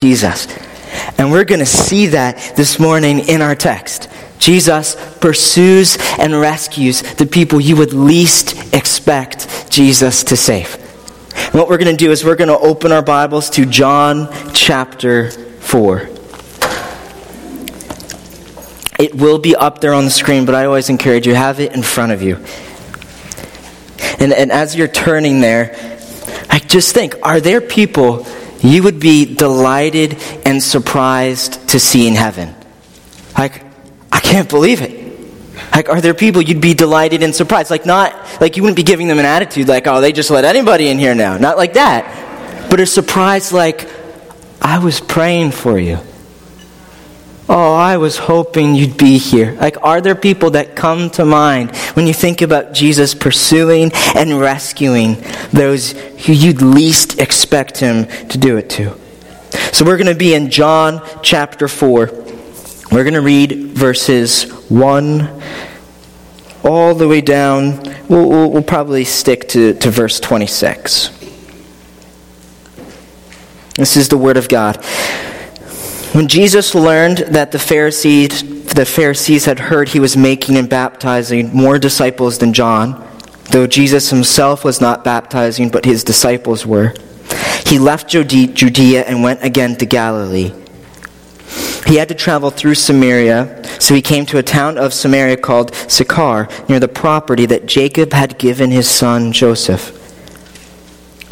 Jesus. And we're going to see that this morning in our text. Jesus pursues and rescues the people you would least expect Jesus to save. And what we're going to do is we're going to open our Bibles to John chapter 4. It will be up there on the screen, but I always encourage you have it in front of you. And, and as you're turning there, I just think, are there people you would be delighted and surprised to see in heaven. Like, I can't believe it. Like, are there people you'd be delighted and surprised? Like, not, like you wouldn't be giving them an attitude like, oh, they just let anybody in here now. Not like that. But a surprise like, I was praying for you. Oh, I was hoping you'd be here. Like, are there people that come to mind when you think about Jesus pursuing and rescuing those who you'd least expect him to do it to? So, we're going to be in John chapter 4. We're going to read verses 1 all the way down. We'll, we'll, we'll probably stick to, to verse 26. This is the Word of God. When Jesus learned that the Pharisees, the Pharisees had heard he was making and baptizing more disciples than John, though Jesus himself was not baptizing, but his disciples were, he left Judea and went again to Galilee. He had to travel through Samaria, so he came to a town of Samaria called Sychar, near the property that Jacob had given his son Joseph.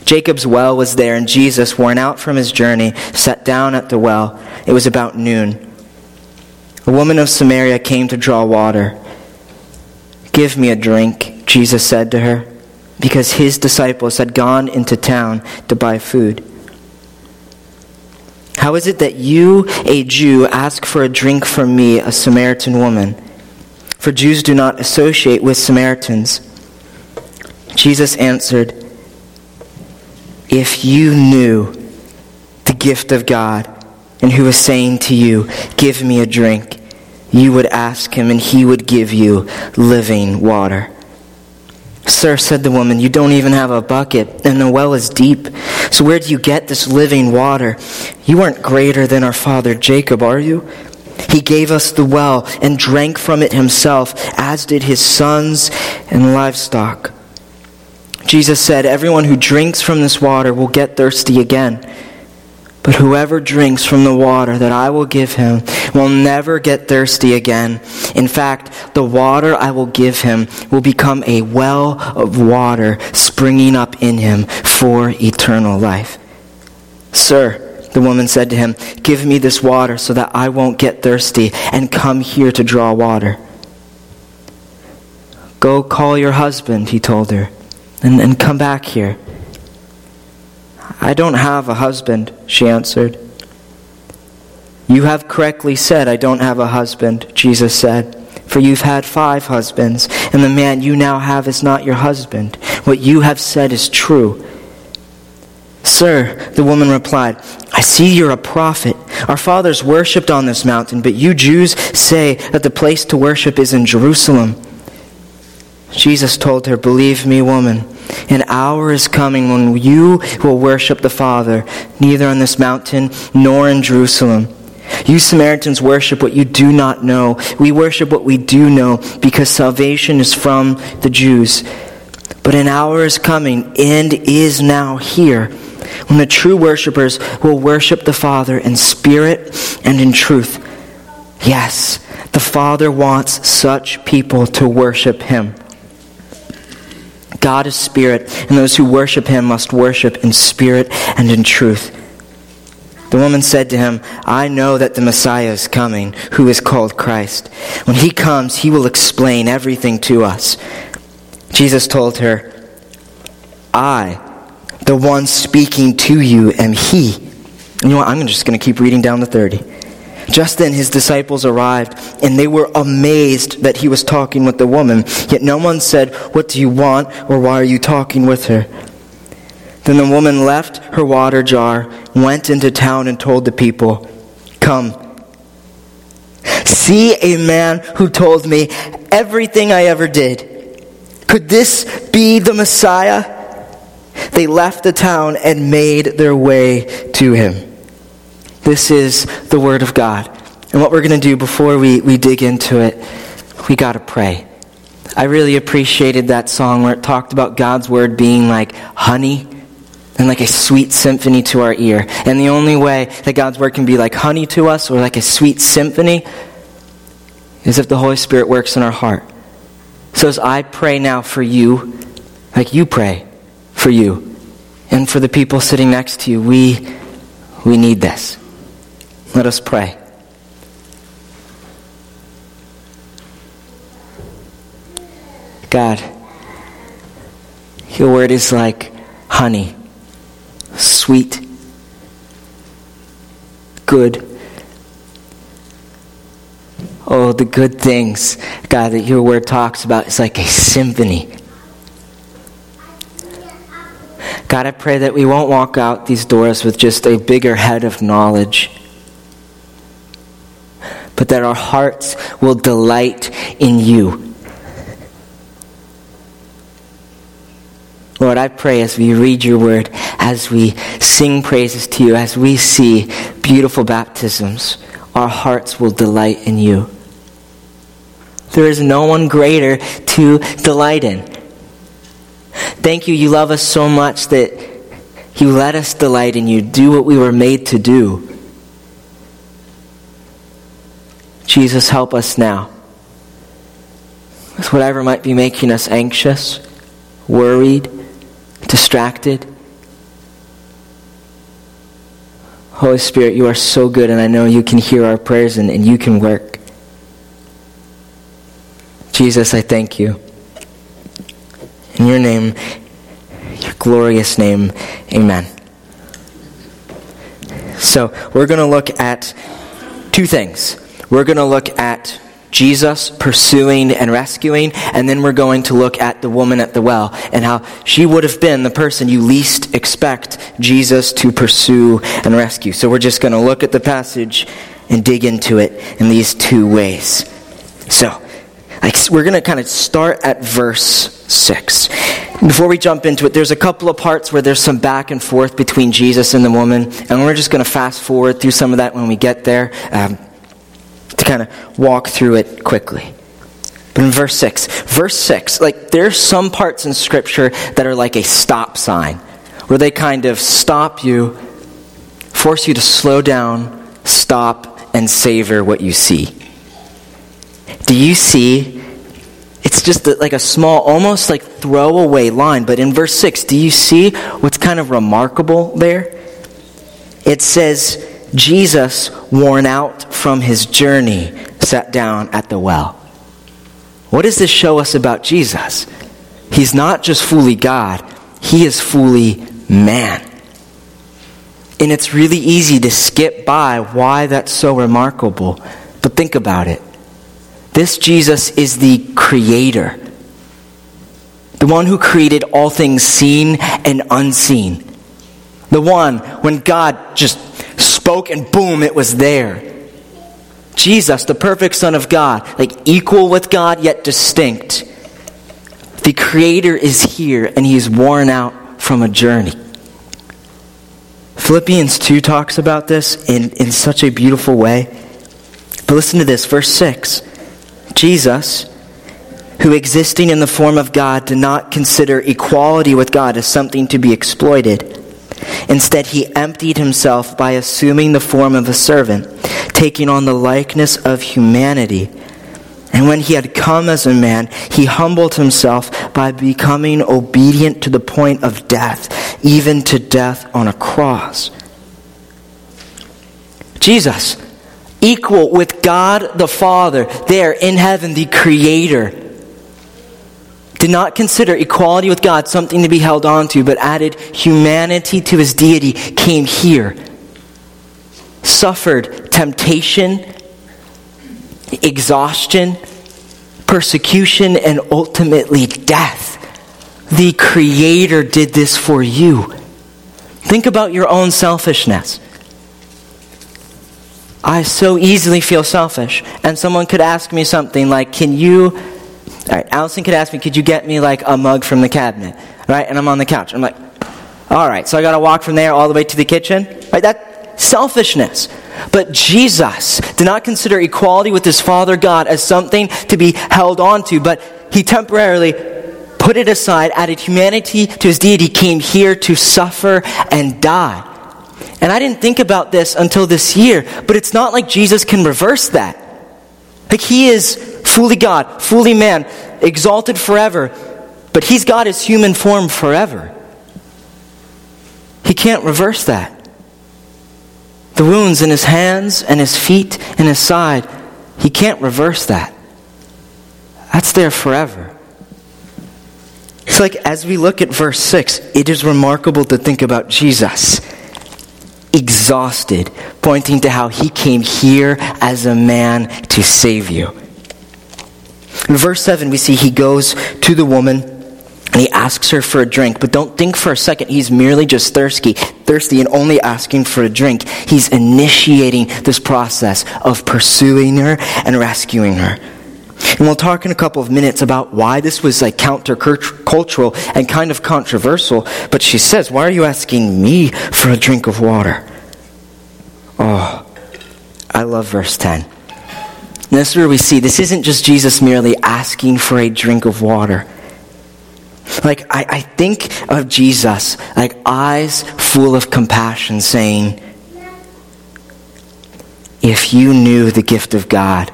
Jacob's well was there, and Jesus, worn out from his journey, sat down at the well. It was about noon. A woman of Samaria came to draw water. Give me a drink, Jesus said to her, because his disciples had gone into town to buy food. How is it that you, a Jew, ask for a drink from me, a Samaritan woman? For Jews do not associate with Samaritans. Jesus answered, if you knew the gift of God and who was saying to you, Give me a drink, you would ask him and he would give you living water. Sir, said the woman, you don't even have a bucket, and the well is deep. So where do you get this living water? You aren't greater than our father Jacob, are you? He gave us the well and drank from it himself, as did his sons and livestock. Jesus said, Everyone who drinks from this water will get thirsty again. But whoever drinks from the water that I will give him will never get thirsty again. In fact, the water I will give him will become a well of water springing up in him for eternal life. Sir, the woman said to him, Give me this water so that I won't get thirsty and come here to draw water. Go call your husband, he told her and, and come back here. I don't have a husband, she answered. You have correctly said, I don't have a husband, Jesus said. For you've had five husbands, and the man you now have is not your husband. What you have said is true. Sir, the woman replied, I see you're a prophet. Our fathers worshipped on this mountain, but you Jews say that the place to worship is in Jerusalem. Jesus told her, Believe me, woman, an hour is coming when you will worship the Father, neither on this mountain nor in Jerusalem. You Samaritans worship what you do not know. We worship what we do know because salvation is from the Jews. But an hour is coming and is now here when the true worshippers will worship the Father in spirit and in truth. Yes, the Father wants such people to worship Him. God is spirit, and those who worship him must worship in spirit and in truth. The woman said to him, I know that the Messiah is coming, who is called Christ. When he comes, he will explain everything to us. Jesus told her, I, the one speaking to you, am he. You know what? I'm just going to keep reading down to 30. Just then his disciples arrived, and they were amazed that he was talking with the woman. Yet no one said, What do you want, or why are you talking with her? Then the woman left her water jar, went into town, and told the people, Come, see a man who told me everything I ever did. Could this be the Messiah? They left the town and made their way to him. This is the Word of God. And what we're going to do before we, we dig into it, we got to pray. I really appreciated that song where it talked about God's Word being like honey and like a sweet symphony to our ear. And the only way that God's Word can be like honey to us or like a sweet symphony is if the Holy Spirit works in our heart. So as I pray now for you, like you pray for you, and for the people sitting next to you, we, we need this. Let us pray. God, your word is like honey, sweet, good. Oh, the good things, God, that your word talks about is like a symphony. God, I pray that we won't walk out these doors with just a bigger head of knowledge, but that our hearts will delight in you. Lord, I pray as we read your word, as we sing praises to you, as we see beautiful baptisms, our hearts will delight in you. There is no one greater to delight in. Thank you, you love us so much that you let us delight in you, do what we were made to do. Jesus, help us now with whatever might be making us anxious, worried, distracted. Holy Spirit, you are so good, and I know you can hear our prayers and, and you can work. Jesus, I thank you. In your name, your glorious name, amen. So, we're going to look at two things. We're going to look at Jesus pursuing and rescuing, and then we're going to look at the woman at the well and how she would have been the person you least expect Jesus to pursue and rescue. So we're just going to look at the passage and dig into it in these two ways. So, we're going to kind of start at verse 6. Before we jump into it, there's a couple of parts where there's some back and forth between Jesus and the woman, and we're just going to fast forward through some of that when we get there. Um, to kind of walk through it quickly. But in verse 6, verse 6, like there's some parts in Scripture that are like a stop sign, where they kind of stop you, force you to slow down, stop, and savor what you see. Do you see? It's just like a small, almost like throwaway line, but in verse 6, do you see what's kind of remarkable there? It says, Jesus, worn out from his journey, sat down at the well. What does this show us about Jesus? He's not just fully God, he is fully man. And it's really easy to skip by why that's so remarkable. But think about it. This Jesus is the creator, the one who created all things seen and unseen. The one, when God just spoke and boom, it was there. Jesus, the perfect Son of God, like equal with God yet distinct. The Creator is here and He's worn out from a journey. Philippians 2 talks about this in, in such a beautiful way. But listen to this, verse 6. Jesus, who existing in the form of God did not consider equality with God as something to be exploited Instead, he emptied himself by assuming the form of a servant, taking on the likeness of humanity. And when he had come as a man, he humbled himself by becoming obedient to the point of death, even to death on a cross. Jesus, equal with God the Father, there in heaven, the Creator did not consider equality with God something to be held on to, but added humanity to his deity, came here, suffered temptation, exhaustion, persecution, and ultimately death. The Creator did this for you. Think about your own selfishness. I so easily feel selfish. And someone could ask me something like, Can you all right, Allison could ask me, could you get me like a mug from the cabinet? Right, and I'm on the couch. I'm like, all right, so I got to walk from there all the way to the kitchen. Right, that selfishness. But Jesus did not consider equality with his Father God as something to be held on to, but he temporarily put it aside, added humanity to his deity, came here to suffer and die. And I didn't think about this until this year, but it's not like Jesus can reverse that. Like he is fully God, fully man, exalted forever, but he's got his human form forever. He can't reverse that. The wounds in his hands and his feet and his side, he can't reverse that. That's there forever. It's like as we look at verse 6, it is remarkable to think about Jesus exhausted, pointing to how he came here as a man to save you. In verse 7, we see he goes to the woman and he asks her for a drink. But don't think for a second he's merely just thirsty, thirsty and only asking for a drink. He's initiating this process of pursuing her and rescuing her. And we'll talk in a couple of minutes about why this was like countercultural and kind of controversial. But she says, Why are you asking me for a drink of water? Oh, I love verse 10. And this is where we see this isn't just Jesus merely asking for a drink of water. Like, I, I think of Jesus, like eyes full of compassion, saying, If you knew the gift of God,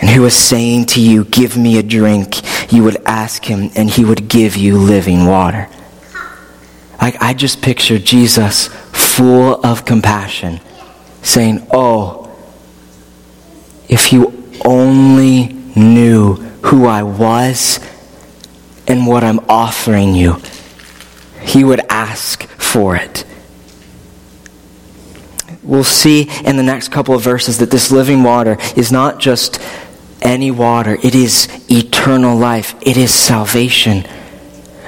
and who was saying to you, Give me a drink, you would ask him, and he would give you living water. Like, I just picture Jesus full of compassion, saying, Oh, if you only knew who I was and what I'm offering you, he would ask for it. We'll see in the next couple of verses that this living water is not just any water, it is eternal life, it is salvation.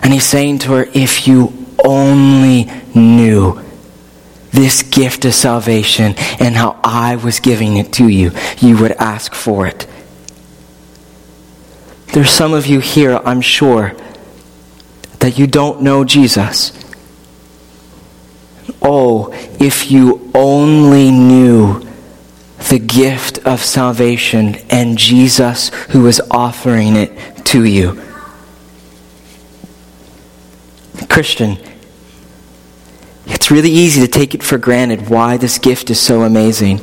And he's saying to her, if you only knew this gift of salvation and how I was giving it to you, you would ask for it. There's some of you here, I'm sure, that you don't know Jesus. Oh, if you only knew the gift of salvation and Jesus who is offering it to you. Christian, it's really easy to take it for granted why this gift is so amazing.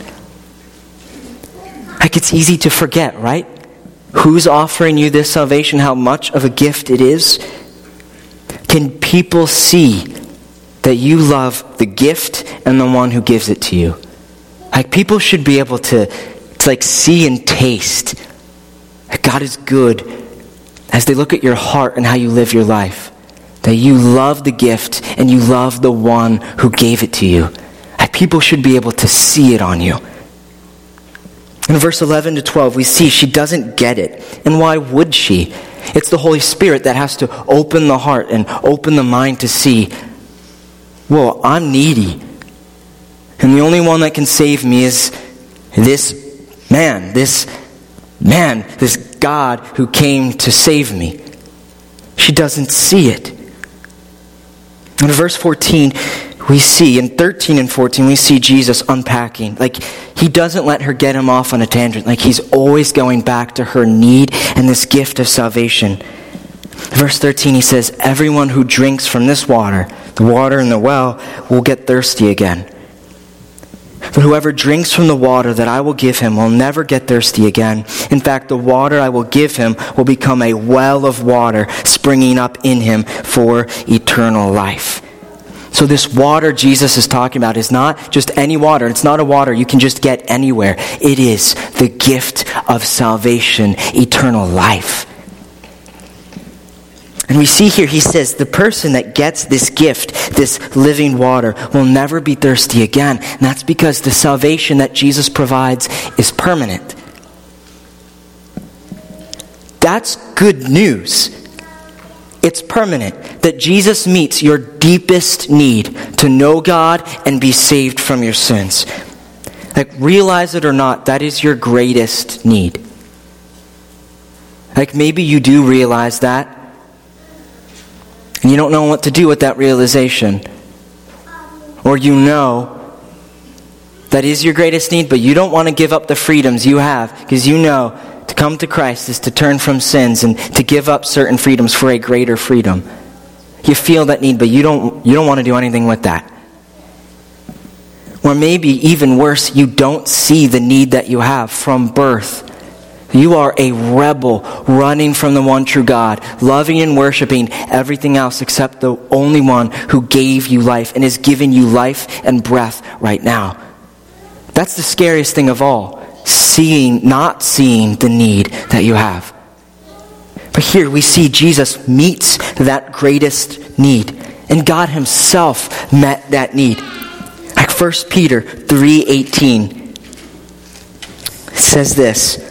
Like it's easy to forget, right? Who's offering you this salvation, how much of a gift it is? Can people see that you love the gift and the one who gives it to you? Like people should be able to, to like see and taste that God is good as they look at your heart and how you live your life. That you love the gift and you love the one who gave it to you. That people should be able to see it on you. In verse 11 to 12, we see she doesn't get it. And why would she? It's the Holy Spirit that has to open the heart and open the mind to see, well, I'm needy. And the only one that can save me is this man, this man, this God who came to save me. She doesn't see it. In verse 14, we see, in 13 and 14, we see Jesus unpacking. Like, he doesn't let her get him off on a tangent. Like, he's always going back to her need and this gift of salvation. Verse 13, he says, Everyone who drinks from this water, the water in the well, will get thirsty again. But whoever drinks from the water that I will give him will never get thirsty again. In fact, the water I will give him will become a well of water springing up in him for eternal life. So, this water Jesus is talking about is not just any water. It's not a water you can just get anywhere. It is the gift of salvation, eternal life. And we see here, he says, the person that gets this gift, this living water, will never be thirsty again. And that's because the salvation that Jesus provides is permanent. That's good news. It's permanent that Jesus meets your deepest need to know God and be saved from your sins. Like, realize it or not, that is your greatest need. Like, maybe you do realize that and you don't know what to do with that realization. Or you know, that is your greatest need, but you don't want to give up the freedoms you have because you know to come to Christ is to turn from sins and to give up certain freedoms for a greater freedom. You feel that need, but you don't, you don't want to do anything with that. Or maybe even worse, you don't see the need that you have from birth. You are a rebel running from the one true God, loving and worshiping everything else except the only one who gave you life and is giving you life and breath right now. That's the scariest thing of all. Seeing, not seeing the need that you have. But here we see Jesus meets that greatest need. And God himself met that need. Like 1 Peter 3:18 says this,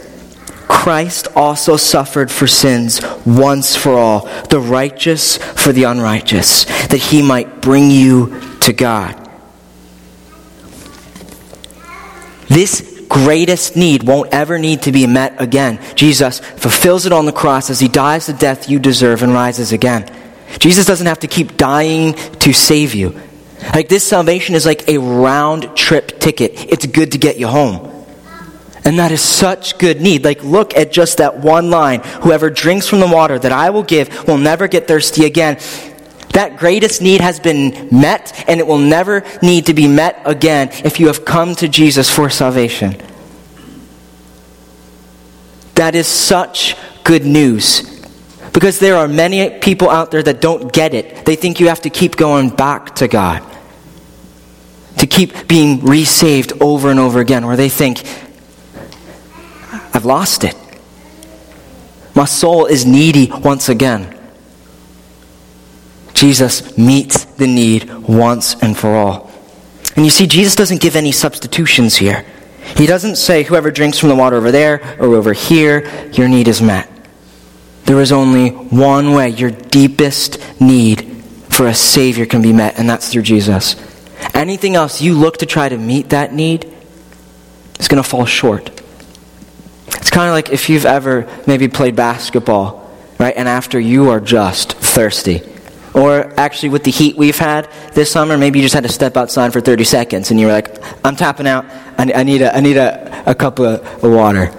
Christ also suffered for sins once for all, the righteous for the unrighteous, that he might bring you to God. This greatest need won't ever need to be met again. Jesus fulfills it on the cross as he dies the death you deserve and rises again. Jesus doesn't have to keep dying to save you. Like this salvation is like a round trip ticket. It's good to get you home. And that is such good need. Like, look at just that one line. Whoever drinks from the water that I will give will never get thirsty again. That greatest need has been met, and it will never need to be met again if you have come to Jesus for salvation. That is such good news. Because there are many people out there that don't get it. They think you have to keep going back to God, to keep being resaved over and over again, where they think, I've lost it. My soul is needy once again. Jesus meets the need once and for all. And you see, Jesus doesn't give any substitutions here. He doesn't say, whoever drinks from the water over there or over here, your need is met. There is only one way your deepest need for a Savior can be met, and that's through Jesus. Anything else you look to try to meet that need is going to fall short. It's kind of like if you've ever maybe played basketball, right? And after you are just thirsty or actually, with the heat we've had this summer, maybe you just had to step outside for 30 seconds and you were like, I'm tapping out. I, I need, a, I need a, a cup of, of water.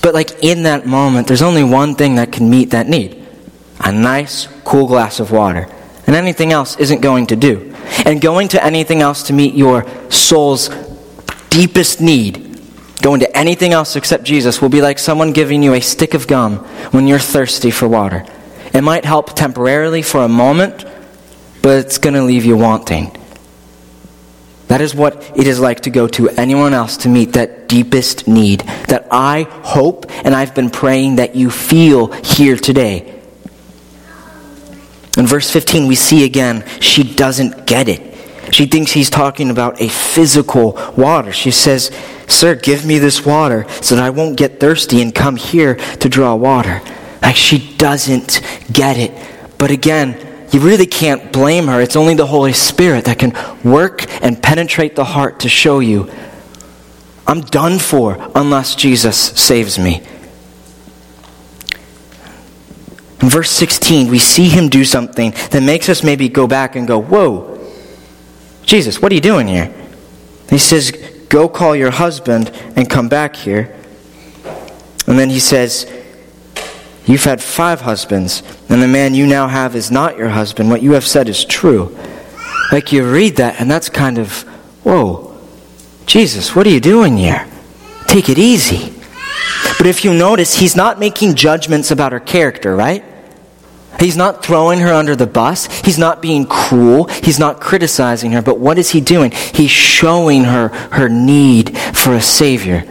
But, like, in that moment, there's only one thing that can meet that need a nice, cool glass of water. And anything else isn't going to do. And going to anything else to meet your soul's deepest need, going to anything else except Jesus, will be like someone giving you a stick of gum when you're thirsty for water. It might help temporarily for a moment, but it's going to leave you wanting. That is what it is like to go to anyone else to meet that deepest need that I hope and I've been praying that you feel here today. In verse 15, we see again, she doesn't get it. She thinks he's talking about a physical water. She says, Sir, give me this water so that I won't get thirsty and come here to draw water. Like she doesn't get it. But again, you really can't blame her. It's only the Holy Spirit that can work and penetrate the heart to show you I'm done for unless Jesus saves me. In verse 16, we see him do something that makes us maybe go back and go, Whoa, Jesus, what are you doing here? He says, Go call your husband and come back here. And then he says, You've had five husbands, and the man you now have is not your husband. What you have said is true. Like you read that, and that's kind of, whoa, Jesus, what are you doing here? Take it easy. But if you notice, he's not making judgments about her character, right? He's not throwing her under the bus. He's not being cruel. He's not criticizing her. But what is he doing? He's showing her her need for a Savior.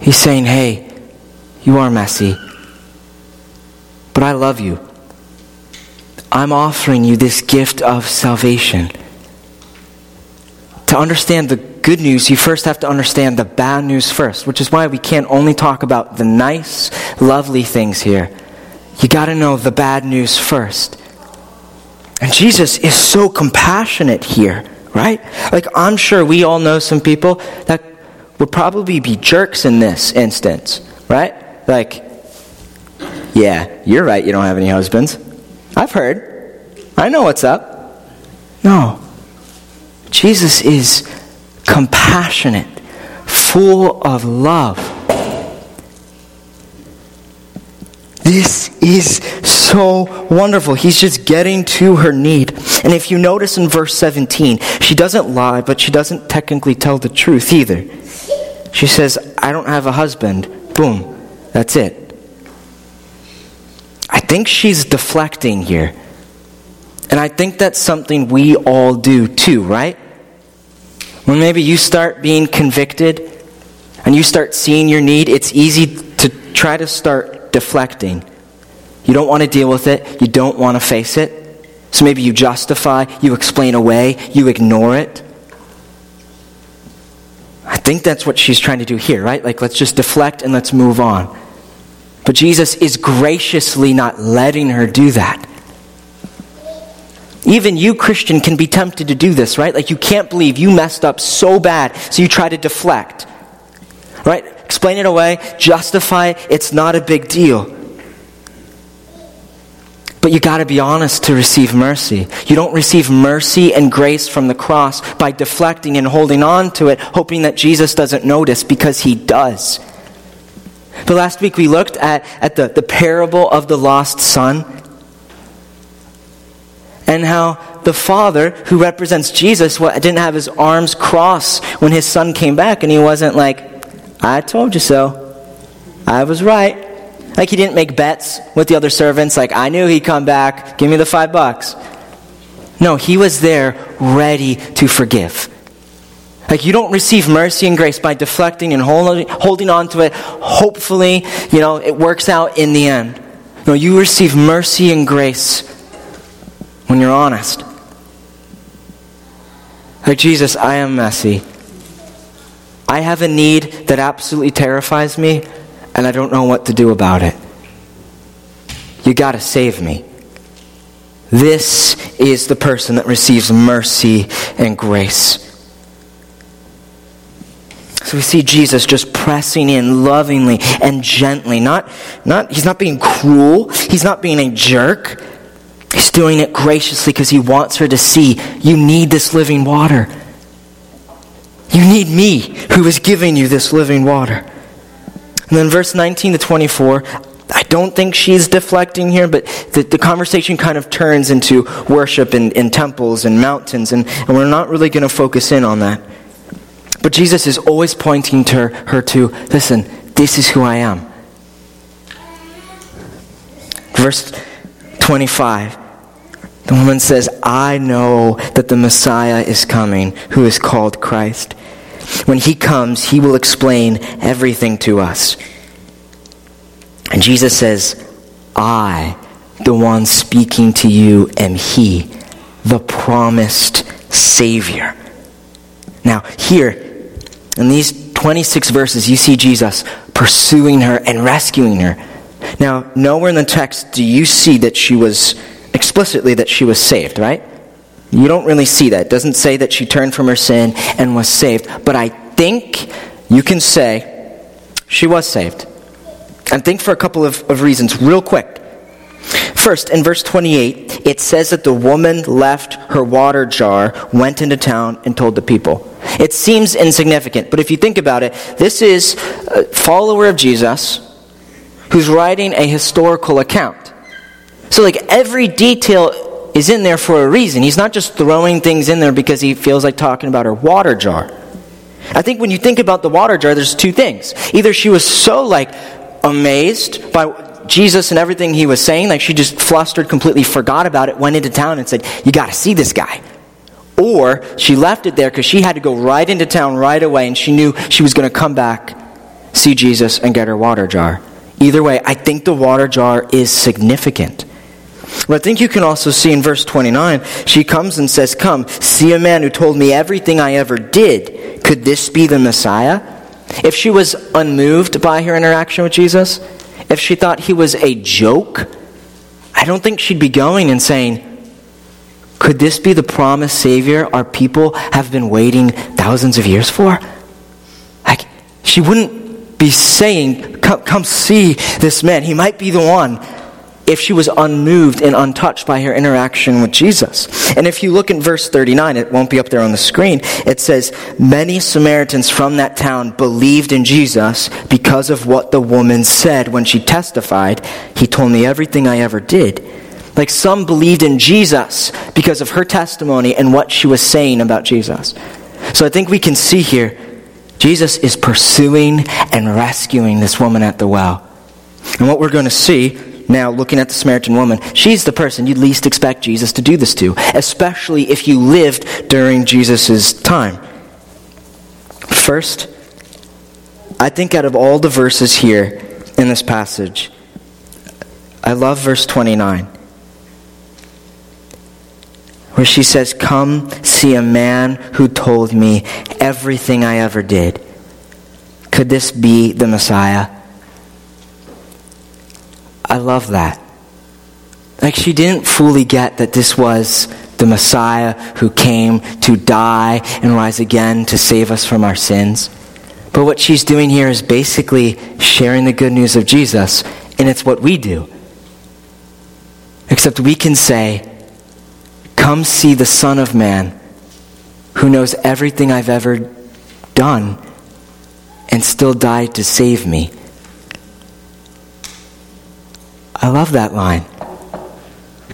He's saying, hey, you are messy but I love you. I'm offering you this gift of salvation. To understand the good news, you first have to understand the bad news first, which is why we can't only talk about the nice, lovely things here. You got to know the bad news first. And Jesus is so compassionate here, right? Like, I'm sure we all know some people that would probably be jerks in this instance, right? Like, yeah, you're right, you don't have any husbands. I've heard. I know what's up. No. Jesus is compassionate, full of love. This is so wonderful. He's just getting to her need. And if you notice in verse 17, she doesn't lie, but she doesn't technically tell the truth either. She says, I don't have a husband. Boom. That's it. I think she's deflecting here. And I think that's something we all do too, right? When maybe you start being convicted and you start seeing your need, it's easy to try to start deflecting. You don't want to deal with it, you don't want to face it. So maybe you justify, you explain away, you ignore it. I think that's what she's trying to do here, right? Like, let's just deflect and let's move on. But Jesus is graciously not letting her do that. Even you, Christian, can be tempted to do this, right? Like, you can't believe you messed up so bad, so you try to deflect. Right? Explain it away, justify it. It's not a big deal. But you got to be honest to receive mercy. You don't receive mercy and grace from the cross by deflecting and holding on to it, hoping that Jesus doesn't notice because he does. But last week we looked at, at the, the parable of the lost son and how the father who represents Jesus didn't have his arms crossed when his son came back and he wasn't like, I told you so. I was right. Like he didn't make bets with the other servants, like, I knew he'd come back. Give me the five bucks. No, he was there ready to forgive. Like you don't receive mercy and grace by deflecting and holding, on to it. Hopefully, you know, it works out in the end. No, you receive mercy and grace when you're honest. Like Jesus, I am messy. I have a need that absolutely terrifies me, and I don't know what to do about it. You got to save me. This is the person that receives mercy and grace. So we see Jesus just pressing in lovingly and gently. Not, not, he's not being cruel. He's not being a jerk. He's doing it graciously because he wants her to see you need this living water. You need me who is giving you this living water. And then verse 19 to 24, I don't think she's deflecting here, but the, the conversation kind of turns into worship in, in temples and mountains, and, and we're not really going to focus in on that. But Jesus is always pointing to her, her to, listen, this is who I am. Verse 25. The woman says, I know that the Messiah is coming, who is called Christ. When he comes, he will explain everything to us. And Jesus says, I, the one speaking to you, am he, the promised Savior. Now, here, in these 26 verses, you see Jesus pursuing her and rescuing her. Now, nowhere in the text do you see that she was explicitly that she was saved, right? You don't really see that. It doesn't say that she turned from her sin and was saved. But I think you can say she was saved. And think for a couple of, of reasons, real quick. First, in verse 28, it says that the woman left her water jar, went into town, and told the people. It seems insignificant, but if you think about it, this is a follower of Jesus who's writing a historical account. So, like, every detail is in there for a reason. He's not just throwing things in there because he feels like talking about her water jar. I think when you think about the water jar, there's two things. Either she was so like amazed by Jesus and everything he was saying, like she just flustered, completely forgot about it, went into town and said, You got to see this guy. Or she left it there because she had to go right into town right away and she knew she was going to come back, see Jesus, and get her water jar. Either way, I think the water jar is significant. But I think you can also see in verse 29, she comes and says, Come, see a man who told me everything I ever did. Could this be the Messiah? If she was unmoved by her interaction with Jesus, if she thought he was a joke, I don't think she'd be going and saying, Could this be the promised Savior our people have been waiting thousands of years for? Like, she wouldn't be saying, Come, come see this man. He might be the one. If she was unmoved and untouched by her interaction with Jesus. And if you look in verse 39, it won't be up there on the screen, it says, Many Samaritans from that town believed in Jesus because of what the woman said when she testified, He told me everything I ever did. Like some believed in Jesus because of her testimony and what she was saying about Jesus. So I think we can see here Jesus is pursuing and rescuing this woman at the well. And what we're going to see now, looking at the Samaritan woman, she's the person you'd least expect Jesus to do this to, especially if you lived during Jesus' time. First, I think out of all the verses here in this passage, I love verse 29 where she says, Come see a man who told me everything I ever did. Could this be the Messiah? I love that. Like she didn't fully get that this was the Messiah who came to die and rise again to save us from our sins. But what she's doing here is basically sharing the good news of Jesus, and it's what we do. Except we can say, Come see the Son of Man who knows everything I've ever done and still died to save me. I love that line.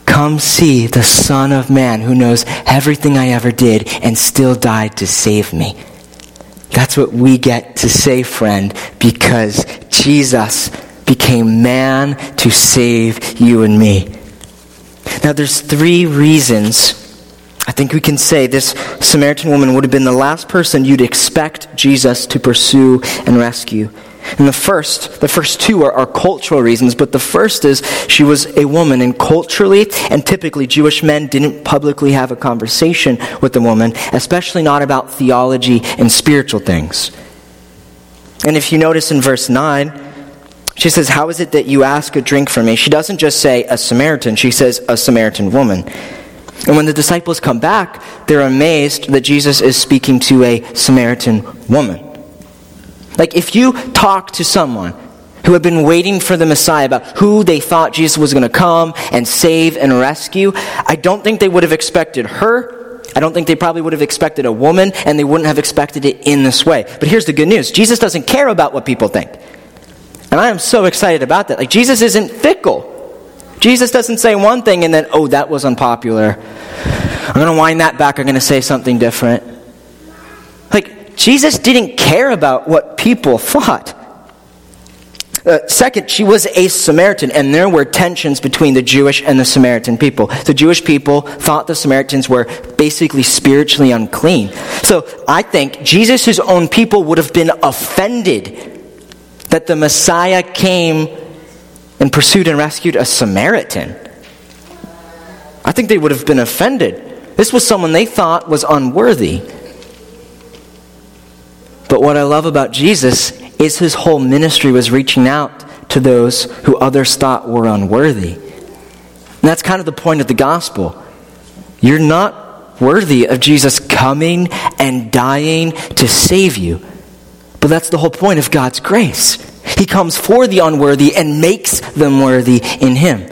Come see the Son of Man who knows everything I ever did and still died to save me. That's what we get to say, friend, because Jesus became man to save you and me. Now, there's three reasons I think we can say this Samaritan woman would have been the last person you'd expect Jesus to pursue and rescue. And the first, the first two are, are, cultural reasons, but the first is she was a woman, and culturally and typically Jewish men didn't publicly have a conversation with a woman, especially not about theology and spiritual things. And if you notice in verse 9, she says, How is it that you ask a drink from me? She doesn't just say a Samaritan, she says a Samaritan woman. And when the disciples come back, they're amazed that Jesus is speaking to a Samaritan woman. Like, if you talk to someone who had been waiting for the Messiah about who they thought Jesus was going to come and save and rescue, I don't think they would have expected her. I don't think they probably would have expected a woman, and they wouldn't have expected it in this way. But here's the good news Jesus doesn't care about what people think. And I am so excited about that. Like, Jesus isn't fickle. Jesus doesn't say one thing and then, oh, that was unpopular. I'm going to wind that back. I'm going to say something different. Jesus didn't care about what people thought. Uh, second, she was a Samaritan, and there were tensions between the Jewish and the Samaritan people. The Jewish people thought the Samaritans were basically spiritually unclean. So I think Jesus' own people would have been offended that the Messiah came and pursued and rescued a Samaritan. I think they would have been offended. This was someone they thought was unworthy. But what I love about Jesus is his whole ministry was reaching out to those who others thought were unworthy. And that's kind of the point of the gospel. You're not worthy of Jesus coming and dying to save you. But that's the whole point of God's grace. He comes for the unworthy and makes them worthy in Him.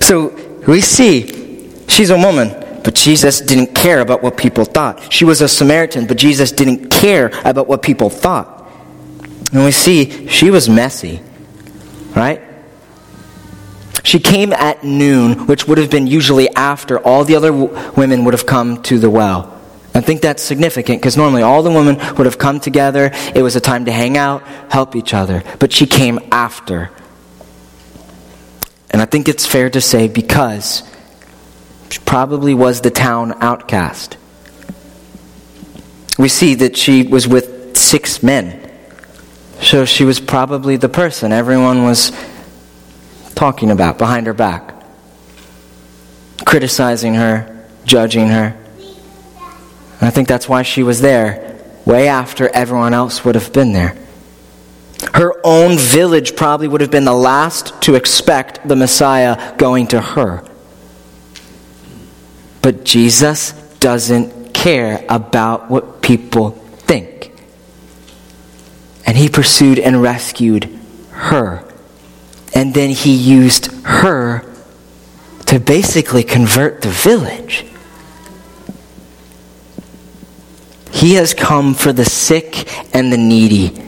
So we see she's a woman, but Jesus didn't care about what people thought. She was a Samaritan, but Jesus didn't care about what people thought. And we see she was messy, right? She came at noon, which would have been usually after all the other w- women would have come to the well. I think that's significant because normally all the women would have come together. It was a time to hang out, help each other. But she came after. And I think it's fair to say because she probably was the town outcast. We see that she was with six men. So she was probably the person everyone was talking about behind her back, criticizing her, judging her. And I think that's why she was there way after everyone else would have been there. Her own village probably would have been the last to expect the Messiah going to her. But Jesus doesn't care about what people think. And he pursued and rescued her. And then he used her to basically convert the village. He has come for the sick and the needy.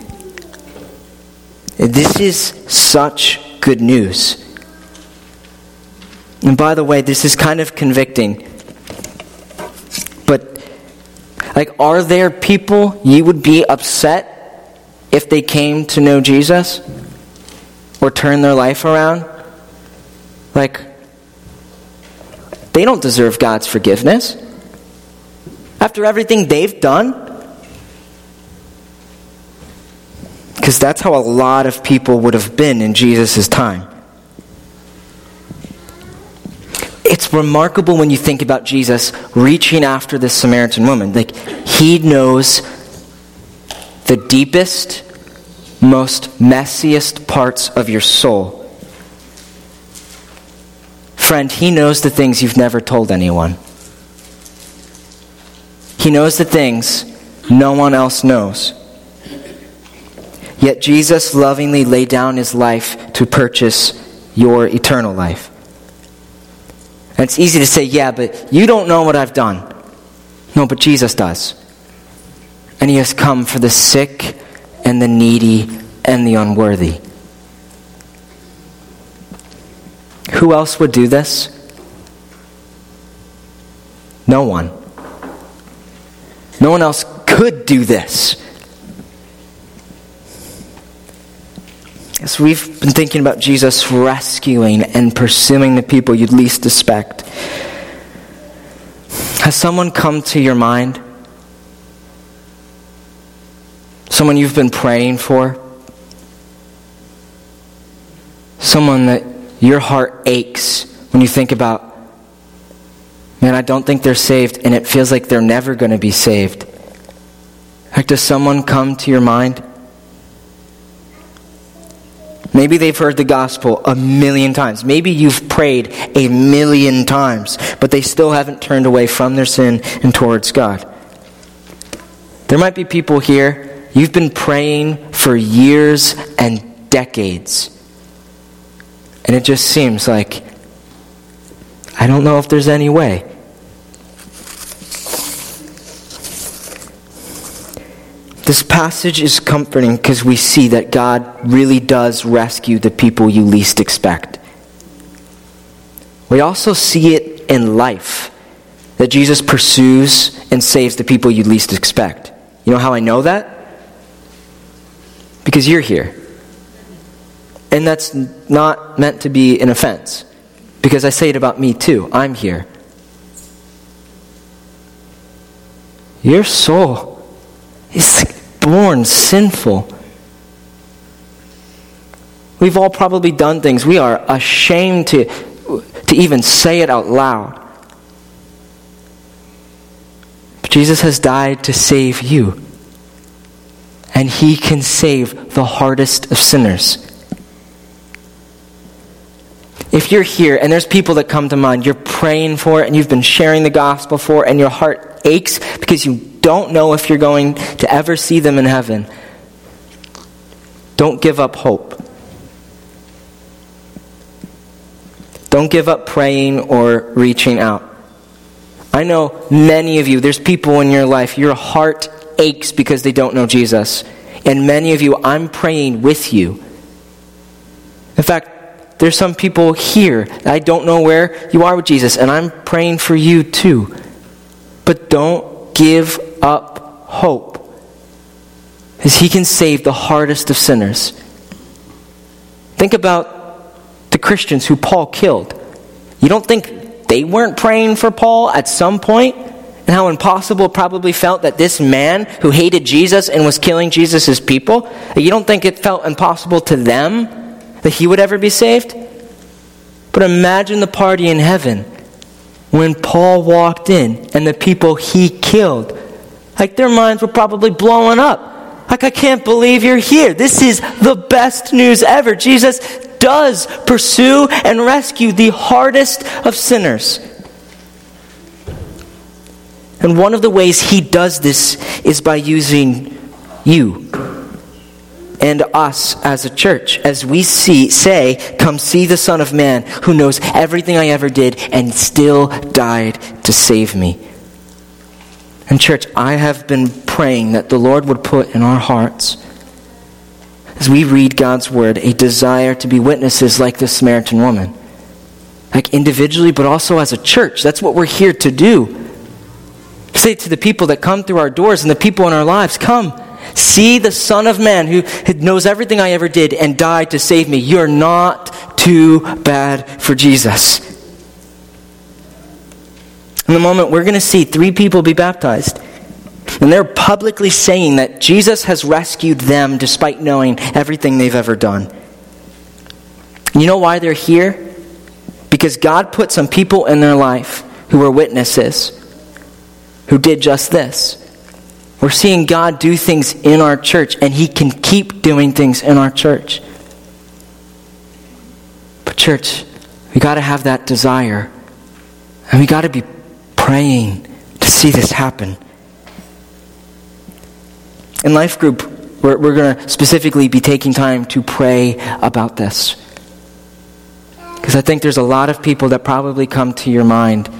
This is such good news. And by the way, this is kind of convicting. But, like, are there people you would be upset if they came to know Jesus or turn their life around? Like, they don't deserve God's forgiveness. After everything they've done, because that's how a lot of people would have been in Jesus' time. It's remarkable when you think about Jesus reaching after this Samaritan woman. Like, he knows the deepest, most messiest parts of your soul. Friend, he knows the things you've never told anyone. He knows the things no one else knows. Yet Jesus lovingly laid down his life to purchase your eternal life. And it's easy to say, yeah, but you don't know what I've done. No, but Jesus does. And he has come for the sick and the needy and the unworthy. Who else would do this? No one. No one else could do this. As we've been thinking about Jesus rescuing and pursuing the people you'd least expect, has someone come to your mind? Someone you've been praying for? Someone that your heart aches when you think about, man, I don't think they're saved, and it feels like they're never going to be saved. Like, does someone come to your mind? Maybe they've heard the gospel a million times. Maybe you've prayed a million times, but they still haven't turned away from their sin and towards God. There might be people here, you've been praying for years and decades. And it just seems like, I don't know if there's any way. This passage is comforting because we see that God really does rescue the people you least expect. We also see it in life that Jesus pursues and saves the people you least expect. You know how I know that? Because you're here. And that's not meant to be an offense, because I say it about me too. I'm here. Your soul is born sinful. We've all probably done things we are ashamed to, to even say it out loud. But Jesus has died to save you. And he can save the hardest of sinners. If you're here and there's people that come to mind, you're praying for it and you've been sharing the gospel for, and your heart aches because you don't know if you're going to ever see them in heaven, don't give up hope. Don't give up praying or reaching out. I know many of you, there's people in your life, your heart aches because they don't know Jesus. And many of you, I'm praying with you. In fact, there's some people here, I don't know where you are with Jesus, and I'm praying for you too. But don't give up hope. Because he can save the hardest of sinners. Think about the Christians who Paul killed. You don't think they weren't praying for Paul at some point? And how impossible probably felt that this man who hated Jesus and was killing Jesus' people, you don't think it felt impossible to them that he would ever be saved? But imagine the party in heaven when Paul walked in and the people he killed like their minds were probably blowing up. Like, I can't believe you're here. This is the best news ever. Jesus does pursue and rescue the hardest of sinners. And one of the ways he does this is by using you. and us as a church as we see say come see the son of man who knows everything i ever did and still died to save me and church i have been praying that the lord would put in our hearts as we read god's word a desire to be witnesses like the samaritan woman like individually but also as a church that's what we're here to do say to the people that come through our doors and the people in our lives come See the Son of Man who knows everything I ever did and died to save me. You're not too bad for Jesus. In the moment, we're going to see three people be baptized. And they're publicly saying that Jesus has rescued them despite knowing everything they've ever done. You know why they're here? Because God put some people in their life who were witnesses, who did just this. We're seeing God do things in our church, and He can keep doing things in our church. But, church, we got to have that desire, and we got to be praying to see this happen. In Life Group, we're, we're going to specifically be taking time to pray about this. Because I think there's a lot of people that probably come to your mind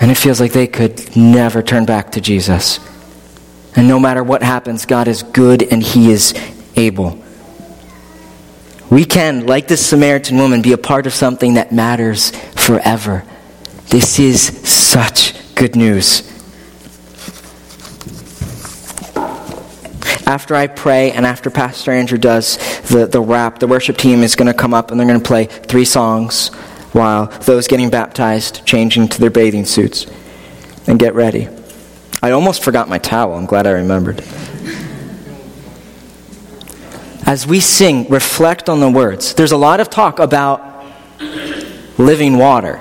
and it feels like they could never turn back to Jesus. And no matter what happens, God is good and He is able. We can, like this Samaritan woman, be a part of something that matters forever. This is such good news. After I pray and after Pastor Andrew does the, the wrap, the worship team is going to come up and they're going to play three songs while those getting baptized change into their bathing suits and get ready. I almost forgot my towel. I'm glad I remembered. As we sing, reflect on the words. There's a lot of talk about living water.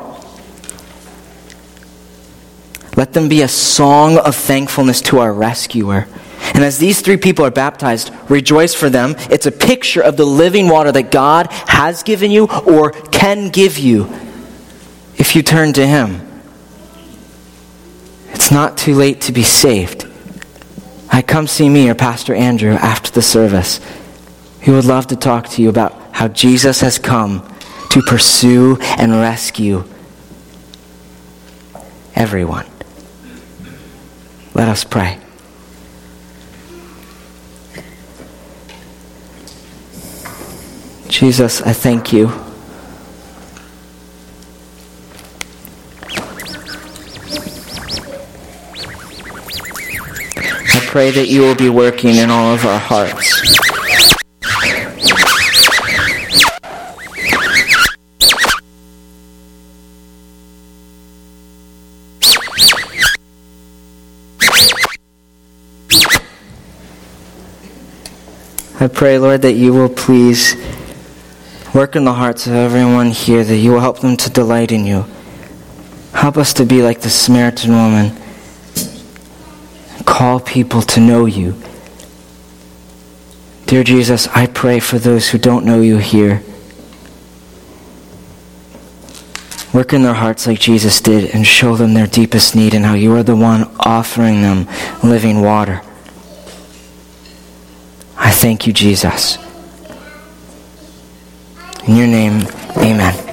Let them be a song of thankfulness to our rescuer. And as these three people are baptized, rejoice for them. It's a picture of the living water that God has given you or can give you if you turn to Him. It's not too late to be saved. I come see me or Pastor Andrew after the service. He would love to talk to you about how Jesus has come to pursue and rescue everyone. Let us pray. Jesus, I thank you. I pray that you will be working in all of our hearts. Pray, Lord, that you will please Work in the hearts of everyone here that you will help them to delight in you. Help us to be like the Samaritan woman. Call people to know you. Dear Jesus, I pray for those who don't know you here. Work in their hearts like Jesus did and show them their deepest need and how you are the one offering them living water. I thank you, Jesus. In your name, amen.